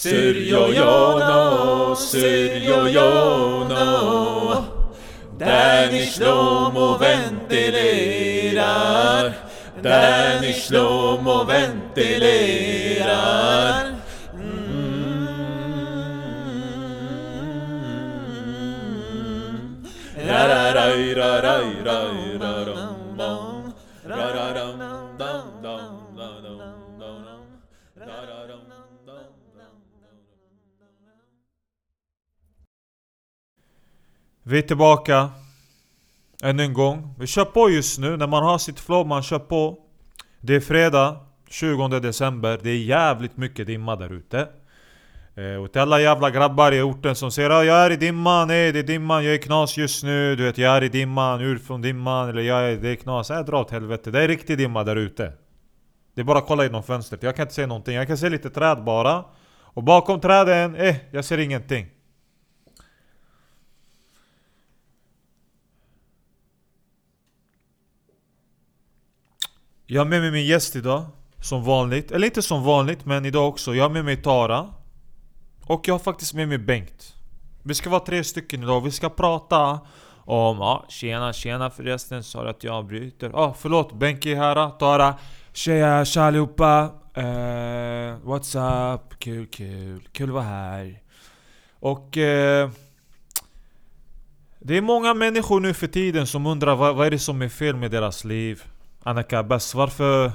Sürüyor yana, sürüyor yana Den işlom och ventilerar. Den işlom och ventilerar. Mm. mm. ra ra ra ra ra Vi är tillbaka. Ännu en gång. Vi kör på just nu, när man har sitt flow, man kör på. Det är fredag, 20 december. Det är jävligt mycket dimma där ute. Eh, och till alla jävla grabbar i orten som säger ah, 'Jag är i dimman, nej det är dimman, jag är knas just nu' Du vet, jag är i dimman, ur från dimman, eller jag är, det är knas. Äh, dra åt helvete. Det är riktig dimma där ute. Det är bara att kolla genom fönstret. Jag kan inte se någonting. Jag kan se lite träd bara. Och bakom träden, eh, jag ser ingenting. Jag har med mig min gäst idag, som vanligt. Eller inte som vanligt, men idag också. Jag har med mig Tara. Och jag har faktiskt med mig Bengt. Vi ska vara tre stycken idag. Vi ska prata om... Ja, tjena, tjena förresten. Sorry att jag avbryter. Ja, ah, förlåt. Bengt är här. Tara. Tjeja, tja allihopa. Uh, eh, what's up? Kul, kul. Kul att vara här. Och... Uh, det är många människor nu för tiden som undrar vad, vad är det som är fel med deras liv? Annika Bess, varför...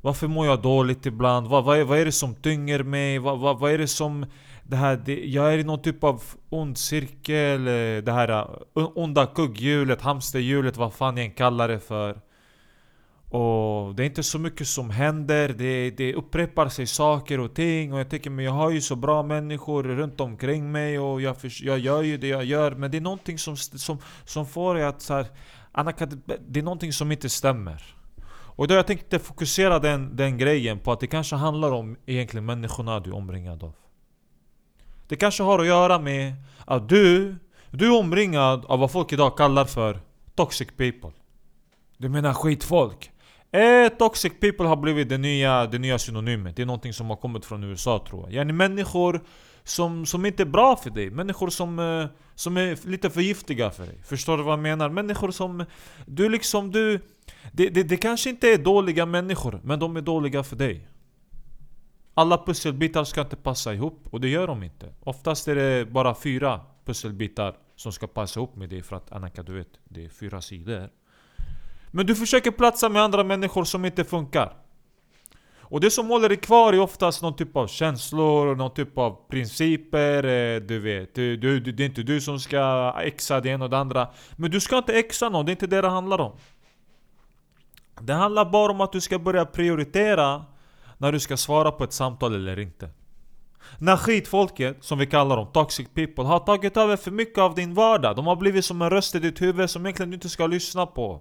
Varför mår jag dåligt ibland? Vad, vad, är, vad är det som tynger mig? Vad, vad, vad är det som... Det här, det, jag är i någon typ av ond cirkel, det här onda kugghjulet, hamsterhjulet, vad fan jag än kallar det för. Och det är inte så mycket som händer, det, det upprepar sig saker och ting och jag tänker men jag har ju så bra människor runt omkring mig och jag, för, jag gör ju det jag gör men det är någonting som, som, som får dig att så här, Annika, det, det är någonting som inte stämmer. Och då jag tänkte fokusera den, den grejen på att det kanske handlar om egentligen människorna du är omringad av. Det kanske har att göra med att du, du är omringad av vad folk idag kallar för toxic people. Du menar skitfolk? Eh, toxic people har blivit det nya, det nya synonymet. Det är någonting som har kommit från USA tror jag. Yani människor som, som inte är bra för dig. Människor som, eh, som är lite för giftiga för dig. Förstår du vad jag menar? Människor som... Du liksom, du... Det, det, det kanske inte är dåliga människor, men de är dåliga för dig. Alla pusselbitar ska inte passa ihop, och det gör de inte. Oftast är det bara fyra pusselbitar som ska passa ihop med dig för att Annika, du vet, det är fyra sidor. Men du försöker platsa med andra människor som inte funkar. Och det som håller dig kvar är oftast någon typ av känslor, någon typ av principer, eh, du vet. Du, du, det är inte du som ska exa det ena och det andra. Men du ska inte exa någon, det är inte det det handlar om. Det handlar bara om att du ska börja prioritera när du ska svara på ett samtal eller inte. När skitfolket, som vi kallar dem, toxic people, har tagit över för mycket av din vardag. De har blivit som en röst i ditt huvud som egentligen du inte ska lyssna på.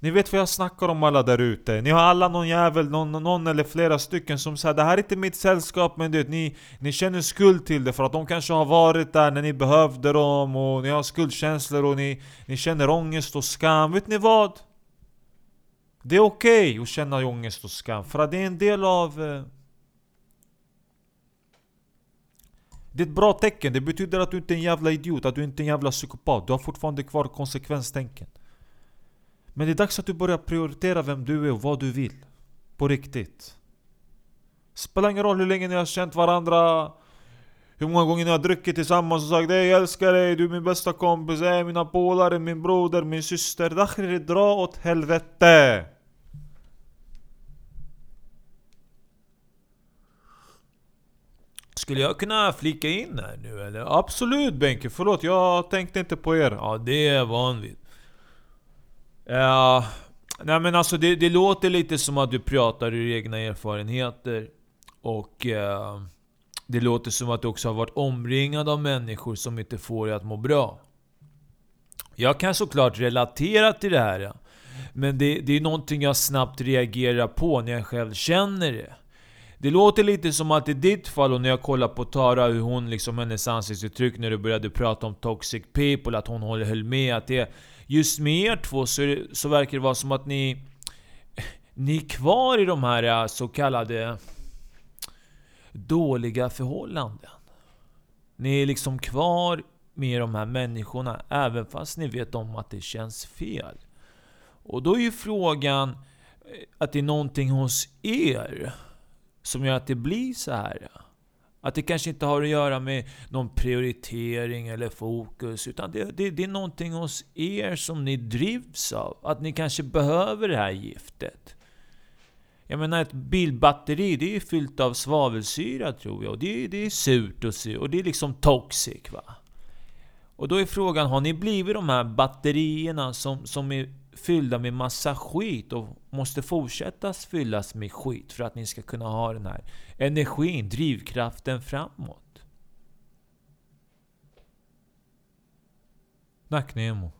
Ni vet vad jag snackar om alla där ute. Ni har alla någon jävel, någon, någon eller flera stycken som säger det här är inte mitt sällskap men du vet, ni, ni känner skuld till det för att de kanske har varit där när ni behövde dem och ni har skuldkänslor och ni, ni känner ångest och skam. Vet ni vad? Det är okej att känna ångest och skam för att det är en del av... Eh, det är ett bra tecken, det betyder att du inte är en jävla idiot, att du inte är en jävla psykopat. Du har fortfarande kvar konsekvenstänken. Men det är dags att du börjar prioritera vem du är och vad du vill. På riktigt. Spelar ingen roll hur länge ni har känt varandra Hur många gånger ni har druckit tillsammans och sagt "Ey, jag älskar dig, du är min bästa kompis, ey, mina polare, min broder, min syster Dakhri, dra åt helvete! Skulle jag kunna flika in här nu eller? Absolut Benke, förlåt jag tänkte inte på er. Ja, det är vanligt. Ja, nej men alltså det, det låter lite som att du pratar ur egna erfarenheter. Och eh, det låter som att du också har varit omringad av människor som inte får dig att må bra. Jag kan såklart relatera till det här. Ja. Men det, det är någonting jag snabbt reagerar på när jag själv känner det. Det låter lite som att i ditt fall, och när jag kollar på Tara, hur hon liksom, hennes ansiktsuttryck när du började prata om toxic people, att hon höll med, att det Just med er två så, det, så verkar det vara som att ni... Ni är kvar i de här eh, så kallade... dåliga förhållanden. Ni är liksom kvar med de här människorna även fast ni vet om att det känns fel. Och då är ju frågan eh, att det är någonting hos er som gör att det blir så här. Att det kanske inte har att göra med någon prioritering eller fokus. Utan det, det, det är någonting hos er som ni drivs av. Att ni kanske behöver det här giftet. Jag menar ett bilbatteri, det är fyllt av svavelsyra tror jag. Och det, det är surt och surt. Och det är liksom toxic va. Och då är frågan, har ni blivit de här batterierna som, som är fyllda med massa skit och måste fortsätta fyllas med skit för att ni ska kunna ha den här energin, drivkraften framåt? Nacknemo.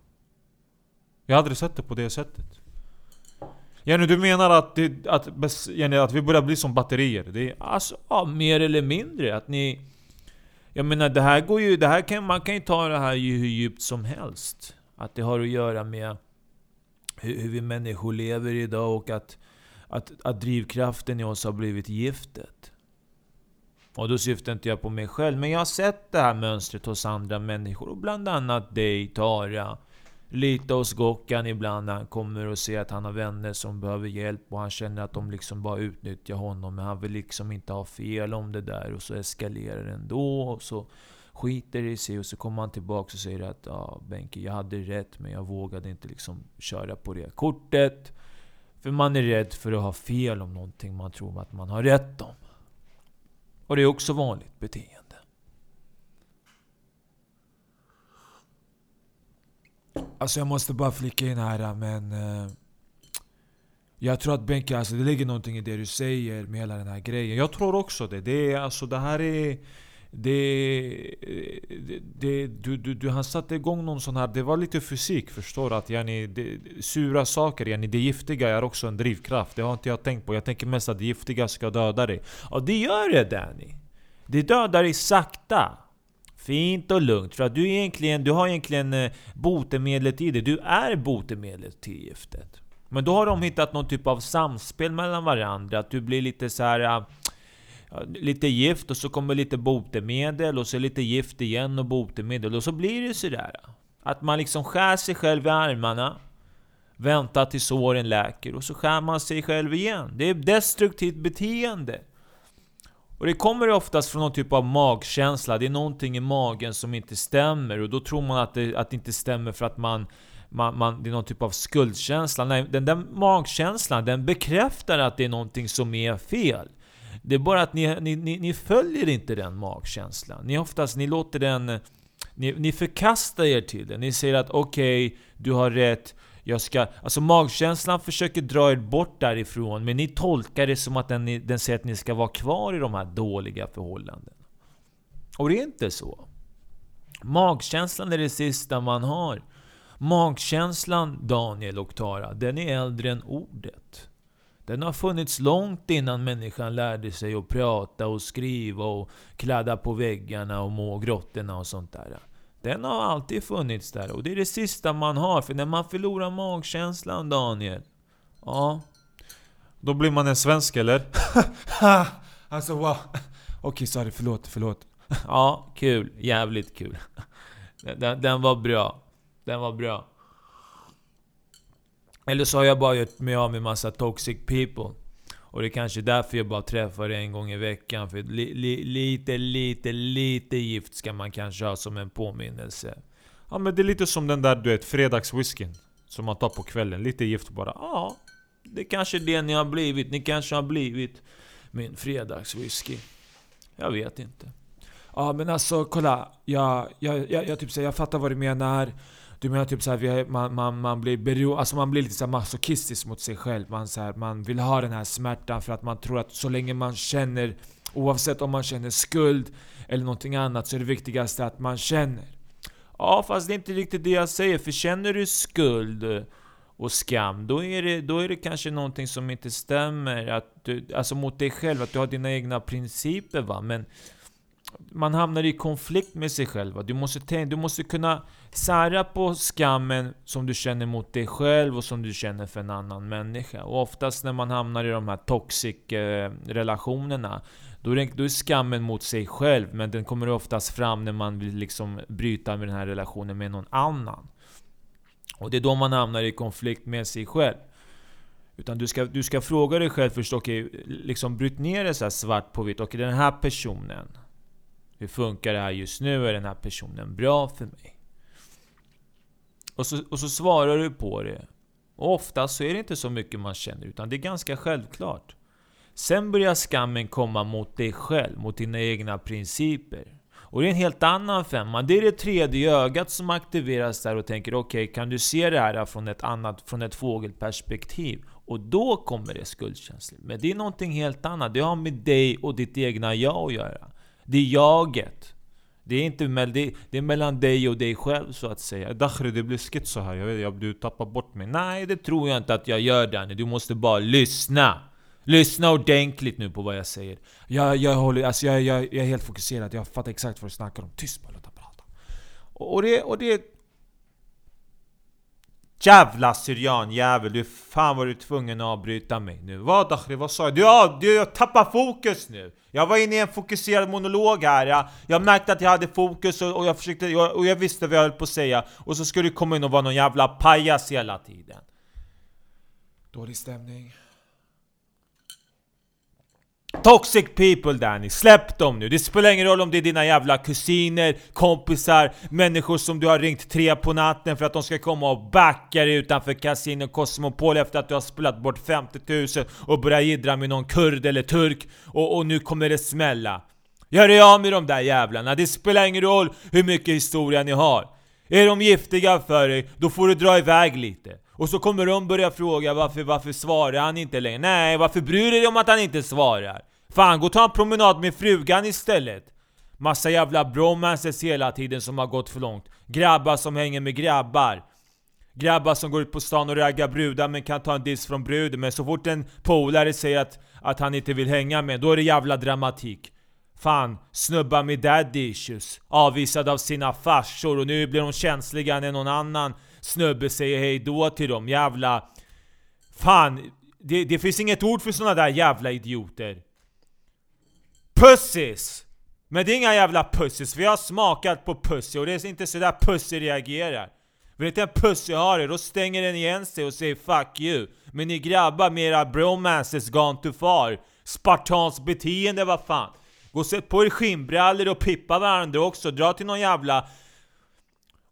Jag har aldrig sett det på det sättet. Jenny, du menar att, det, att, Jenny, att vi börjar bli som batterier? Det är, alltså, ja, mer eller mindre. Att ni... Jag menar, det här går ju... Det här kan, man kan ju ta det här hur djupt som helst. Att det har att göra med hur, hur vi människor lever idag och att, att, att drivkraften i oss har blivit giftet. Och då syftar inte jag på mig själv, men jag har sett det här mönstret hos andra människor. Och bland annat dig, Tara. Lite hos Gokkan ibland när han kommer och ser att han har vänner som behöver hjälp och han känner att de liksom bara utnyttjar honom. Men han vill liksom inte ha fel om det där och så eskalerar det ändå. Och så skiter i sig och så kommer han tillbaka och säger att ja, Benke, jag hade rätt men jag vågade inte liksom köra på det kortet. För man är rädd för att ha fel om någonting man tror att man har rätt om. Och det är också vanligt beteende. Alltså jag måste bara flika in här men... Eh, jag tror att Benke, alltså det ligger någonting i det du säger med hela den här grejen. Jag tror också det. Det, är, alltså, det här är... Det, det, det, du, du, du, han satte igång någon sån här, det var lite fysik förstår du? Att yani, det, sura saker, yani, det giftiga är också en drivkraft. Det har inte jag tänkt på. Jag tänker mest att det giftiga ska döda dig. Och det gör det Danny! Det dödar dig sakta. Fint och lugnt. För att du, egentligen, du har egentligen eh, botemedlet i dig. Du är botemedlet till giftet. Men då har de hittat någon typ av samspel mellan varandra. Att du blir lite så här eh, lite gift och så kommer lite botemedel och så lite gift igen och botemedel och så blir det sådär. Att man liksom skär sig själv i armarna, väntar tills såren läker och så skär man sig själv igen. Det är destruktivt beteende. Och det kommer oftast från någon typ av magkänsla. Det är någonting i magen som inte stämmer och då tror man att det, att det inte stämmer för att man, man, man, det är någon typ av skuldkänsla. Nej, den där magkänslan den bekräftar att det är någonting som är fel. Det är bara att ni, ni, ni, ni följer inte den magkänslan. Ni oftast, ni låter den... Ni, ni förkastar er till den. Ni säger att okej, okay, du har rätt. Jag ska... Alltså magkänslan försöker dra er bort därifrån, men ni tolkar det som att den, den säger att ni ska vara kvar i de här dåliga förhållandena. Och det är inte så. Magkänslan är det sista man har. Magkänslan, Daniel och Tara, den är äldre än ordet. Den har funnits långt innan människan lärde sig att prata och skriva och kladda på väggarna och må grottorna och sånt där. Den har alltid funnits där och det är det sista man har. För när man förlorar magkänslan, Daniel. Ja. Då blir man en svensk eller? alltså wow. Okej, okay, sorry. Förlåt, förlåt. ja, kul. Jävligt kul. Den, den var bra. Den var bra. Eller så har jag bara gjort mig av med massa toxic people. Och det är kanske därför jag bara träffar en gång i veckan. För li, li, lite, lite, lite gift ska man kanske ha som en påminnelse. Ja men det är lite som den där du vet, fredagswhiskyn. Som man tar på kvällen. Lite gift bara. Ja, det är kanske det ni har blivit. Ni kanske har blivit min fredagswhisky. Jag vet inte. Ja men alltså kolla. Jag, jag, jag, jag, typ, jag fattar vad du menar. Du menar typ såhär, man, man, man blir bero, alltså man blir lite så masochistisk mot sig själv. Man, så här, man vill ha den här smärtan för att man tror att så länge man känner, oavsett om man känner skuld eller någonting annat, så är det viktigaste att man känner. Ja, fast det är inte riktigt det jag säger. För känner du skuld och skam, då är det, då är det kanske någonting som inte stämmer. Att du, alltså mot dig själv, att du har dina egna principer va. Men man hamnar i konflikt med sig själv. Du måste, tänka, du måste kunna sära på skammen som du känner mot dig själv och som du känner för en annan människa. Och oftast när man hamnar i de här toxic eh, relationerna Då är, det, då är skammen mot sig själv, men den kommer oftast fram när man vill liksom bryta med den här relationen med någon annan. Och det är då man hamnar i konflikt med sig själv. Utan du ska, du ska fråga dig själv först, okej, okay, liksom bryt ner det så svart på vitt. Okej, okay, den här personen. Hur funkar det här just nu? Är den här personen bra för mig? Och så, och så svarar du på det. Och oftast så är det inte så mycket man känner, utan det är ganska självklart. Sen börjar skammen komma mot dig själv, mot dina egna principer. Och det är en helt annan femma. Det är det tredje ögat som aktiveras där och tänker okej, okay, kan du se det här från ett annat, från ett fågelperspektiv? Och då kommer det skuldkänslor. Men det är någonting helt annat. Det har med dig och ditt egna jag att göra. Det är jaget. Det är, inte det, det är mellan dig och dig själv så att säga. Dakhri, det blir skit här. Jag vet, jag, du tappar bort mig. Nej, det tror jag inte att jag gör Danny. Du måste bara lyssna. Lyssna ordentligt nu på vad jag säger. Jag, jag, håller, alltså jag, jag, jag är helt fokuserad. Jag fattar exakt vad du snackar om. Tyst bara, låt prata. Och, och, det, och det Jävla syrianjävel, du fan var du tvungen att avbryta mig nu. Vad Dakhri, vad sa jag? Du, ja, du tappar fokus nu! Jag var inne i en fokuserad monolog här, jag, jag märkte att jag hade fokus och, och jag försökte, jag, och jag visste vad jag höll på att säga. Och så skulle du komma in och vara någon jävla pajas hela tiden. Dålig stämning. Toxic people Danny, släpp dem nu! Det spelar ingen roll om det är dina jävla kusiner, kompisar, människor som du har ringt tre på natten för att de ska komma och backa dig utanför Casino Cosmopol efter att du har spelat bort 50 000 och börjat jiddra med någon kurd eller turk och, och nu kommer det smälla. Gör dig av med de där jävlarna, det spelar ingen roll hur mycket historia ni har. Är de giftiga för dig, då får du dra iväg lite. Och så kommer de börja fråga varför, varför svarar han inte längre? Nej, varför bryr du dig om att han inte svarar? Fan, gå och ta en promenad med frugan istället! Massa jävla bromances hela tiden som har gått för långt. Grabbar som hänger med grabbar. Grabbar som går ut på stan och raggar brudar men kan ta en diss från bruden. Men så fort en polare säger att, att han inte vill hänga med, då är det jävla dramatik. Fan, snubbar med daddy issues. Avvisade av sina farsor och nu blir de känsligare än någon annan snubbe säger hej då till dem. Jävla... Fan, det, det finns inget ord för såna där jävla idioter. Pussies! Men det är inga jävla pussies, vi har smakat på pussy och det är inte sådär pussy reagerar. Vill inte en pussy ha det, då stänger den igen sig och säger 'fuck you' Men ni grabbar med era bromances gone too far. Spartans beteende, vad fan. Gå och sätt på er skinnbrallor och pippa varandra också, dra till någon jävla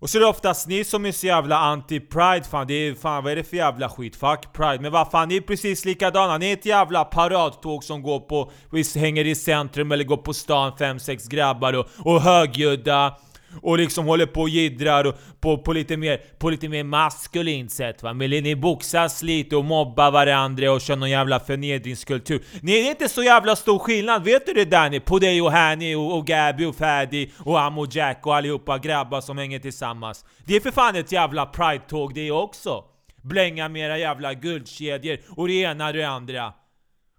och så är det oftast ni som är så jävla anti-pride, fan det är fan vad är det för jävla skit? Fuck pride, men vad fan ni är precis likadana, ni är ett jävla paradtåg som går på, hänger i centrum eller går på stan, fem sex grabbar och, och högljudda och liksom håller på och jiddrar och på, på, lite mer, på lite mer maskulint sätt va. Men ni boxas lite och mobbar varandra och kör någon jävla förnedringskultur. Nej, det är inte så jävla stor skillnad, vet du det Danny? På dig och Hanny och, och Gabby och Faddy och Am och Jack och allihopa grabbar som hänger tillsammans. Det är för fan ett jävla pride-tåg det också. Blänga med era jävla guldkedjor och det ena och det andra.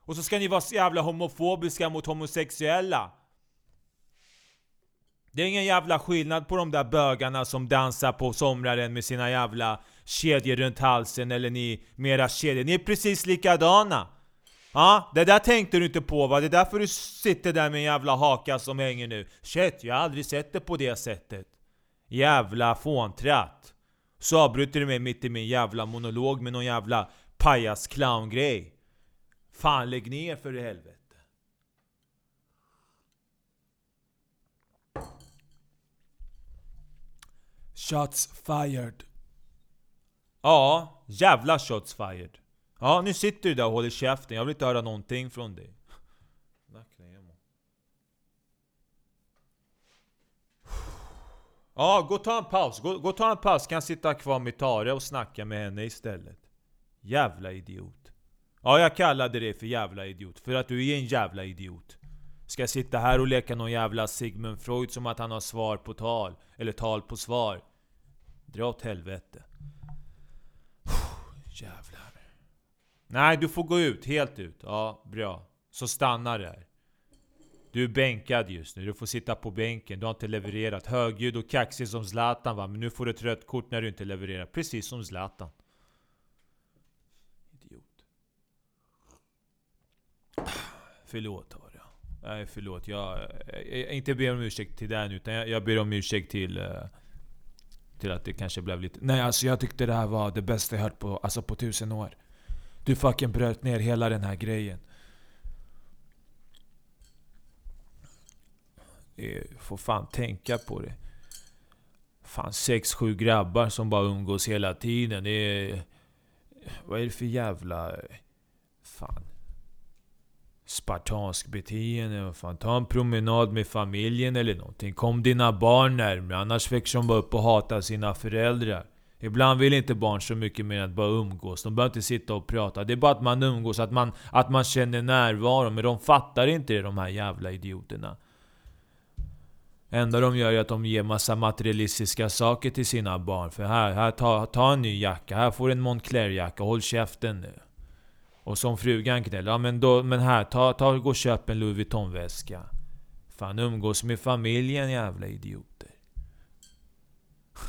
Och så ska ni vara så jävla homofobiska mot homosexuella. Det är ingen jävla skillnad på de där bögarna som dansar på somraren med sina jävla kedjor runt halsen eller ni med era kedjor. Ni är precis likadana! Ja, det där tänkte du inte på va? Det är därför du sitter där med en jävla haka som hänger nu. Shit, jag har aldrig sett det på det sättet. Jävla fåntratt. Så avbryter du mig mitt i min jävla monolog med någon jävla pajas clown-grej. Fan lägg ner för i helvete. Shots fired. Ja, jävla shots fired. Ja, nu sitter du där och håller käften. Jag vill inte höra någonting från dig. Ja, gå och ta en paus. Gå, gå och ta en paus. Kan sitta kvar med Tara och snacka med henne istället. Jävla idiot. Ja, jag kallade dig för jävla idiot. För att du är en jävla idiot. Ska jag sitta här och leka någon jävla Sigmund Freud som att han har svar på tal? Eller tal på svar? Dra åt helvete. Jävlar. Nej, du får gå ut. Helt ut. Ja, bra. Så stanna där. Du är bänkad just nu. Du får sitta på bänken. Du har inte levererat. Högljudd och kaxig som Zlatan va. Men nu får du ett rött kort när du inte levererar. Precis som Zlatan. Idiot. Förlåt Nej förlåt, jag, jag, jag inte ber om ursäkt till den utan jag, jag ber om ursäkt till... Eh, till att det kanske blev lite... Nej alltså jag tyckte det här var det bästa jag hört på, alltså på tusen år. Du fucking bröt ner hela den här grejen. Eh, Får fan tänka på det. Fan sex, sju grabbar som bara umgås hela tiden. Det är... Vad är det för jävla... Fan. Spartansk beteende. Fan, ta en promenad med familjen eller någonting. Kom dina barn närmare. Annars växer de bara upp och hatar sina föräldrar. Ibland vill inte barn så mycket mer än att bara umgås. De behöver inte sitta och prata. Det är bara att man umgås, att man, att man känner närvaro. Men de fattar inte det, de här jävla idioterna. Enda de gör är att de ger massa materialistiska saker till sina barn. För här, här ta, ta en ny jacka. Här får du en Montclair-jacka, Håll käften nu. Och som frugan gnäller. Ja men, då, men här, ta, ta, gå och köp en Louis Vuitton-väska. Fan umgås med familjen jävla idioter.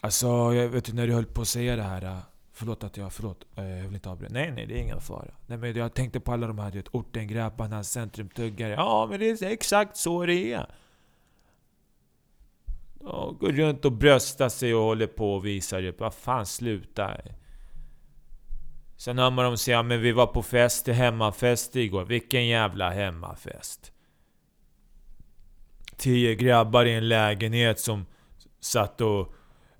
Alltså, jag vet du när du höll på att säga det här. Äh, förlåt att jag, förlåt. Äh, jag vill inte avbryta. Nej nej, det är ingen fara. Nej men jag tänkte på alla de här du vet, ortengräparna, centrumtuggare. Ja men det är exakt så det är. De går runt och bröstar sig och håller på och visar upp, Vad fan sluta. Sen hör man dem säga men vi var på fest, hemmafest igår. Vilken jävla hemmafest. Tio grabbar i en lägenhet som satt och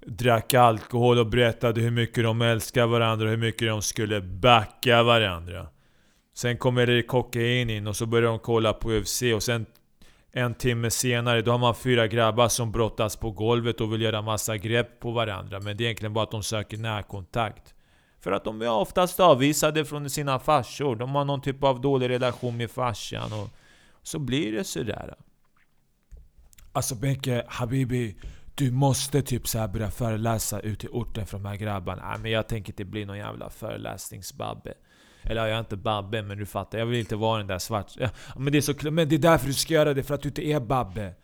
drack alkohol och berättade hur mycket de älskar varandra och hur mycket de skulle backa varandra. Sen kommer det kokain in och så börjar de kolla på UFC och sen en timme senare då har man fyra grabbar som brottas på golvet och vill göra massa grepp på varandra. Men det är egentligen bara att de söker närkontakt. För att de är oftast avvisade från sina farsor. De har någon typ av dålig relation med farsan och så blir det sådär. Alltså Benke, Habibi. Du måste typ så här börja föreläsa ute i orten för de här grabbarna. Nej men jag tänker inte bli någon jävla föreläsningsbabbe. Eller jag är inte babbe men du fattar, jag vill inte vara den där svart... Ja, Men det är så men det är därför du ska göra det, för att du inte är Babbe.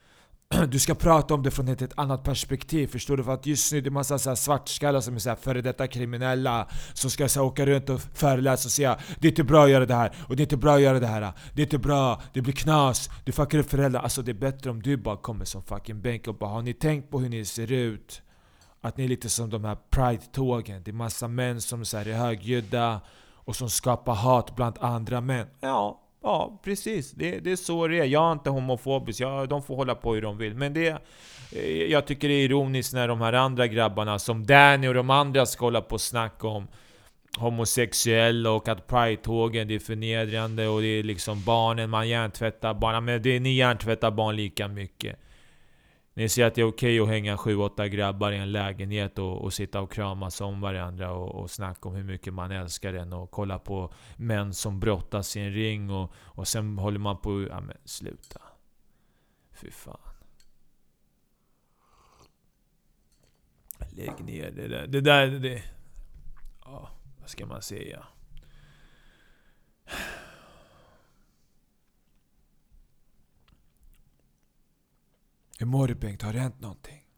Du ska prata om det från ett, ett annat perspektiv, förstår du? För att just nu det är massa så här svartskallar som är så här före detta kriminella Som ska så här, åka runt och föreläsa och säga Det är inte bra att göra det här, och det är inte bra att göra det här Det är inte bra, det blir knas, du fuckar upp föräldrar Alltså det är bättre om du bara kommer som fucking bänk och bara Har ni tänkt på hur ni ser ut? Att ni är lite som de här pride-tågen, det är massa män som så här är högljudda och som skapar hat bland andra män. Ja, ja precis. Det, det är så det är. Jag är inte homofobisk. Jag, de får hålla på hur de vill. Men det... Eh, jag tycker det är ironiskt när de här andra grabbarna som Danny och de andra ska hålla på och snacka om homosexuella och att Pride-tågen det är förnedrande och det är liksom barnen, man hjärntvättar barn. Men det är, ni hjärntvättar barn lika mycket. Ni ser att det är okej att hänga 7-8 grabbar i en lägenhet och, och sitta och kramas om varandra och, och snacka om hur mycket man älskar den och kolla på män som brottas i en ring och, och sen håller man på... Ja men sluta. Fy fan. Lägg ner det där. Det där... Det, ja, vad ska man säga? Hur mår du Bengt? Har det hänt någonting?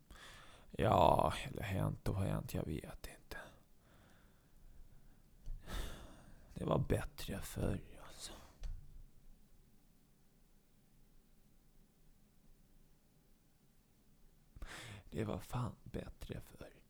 Ja, eller hänt och hänt, jag vet inte. Det var bättre förr alltså. Det var fan bättre förr.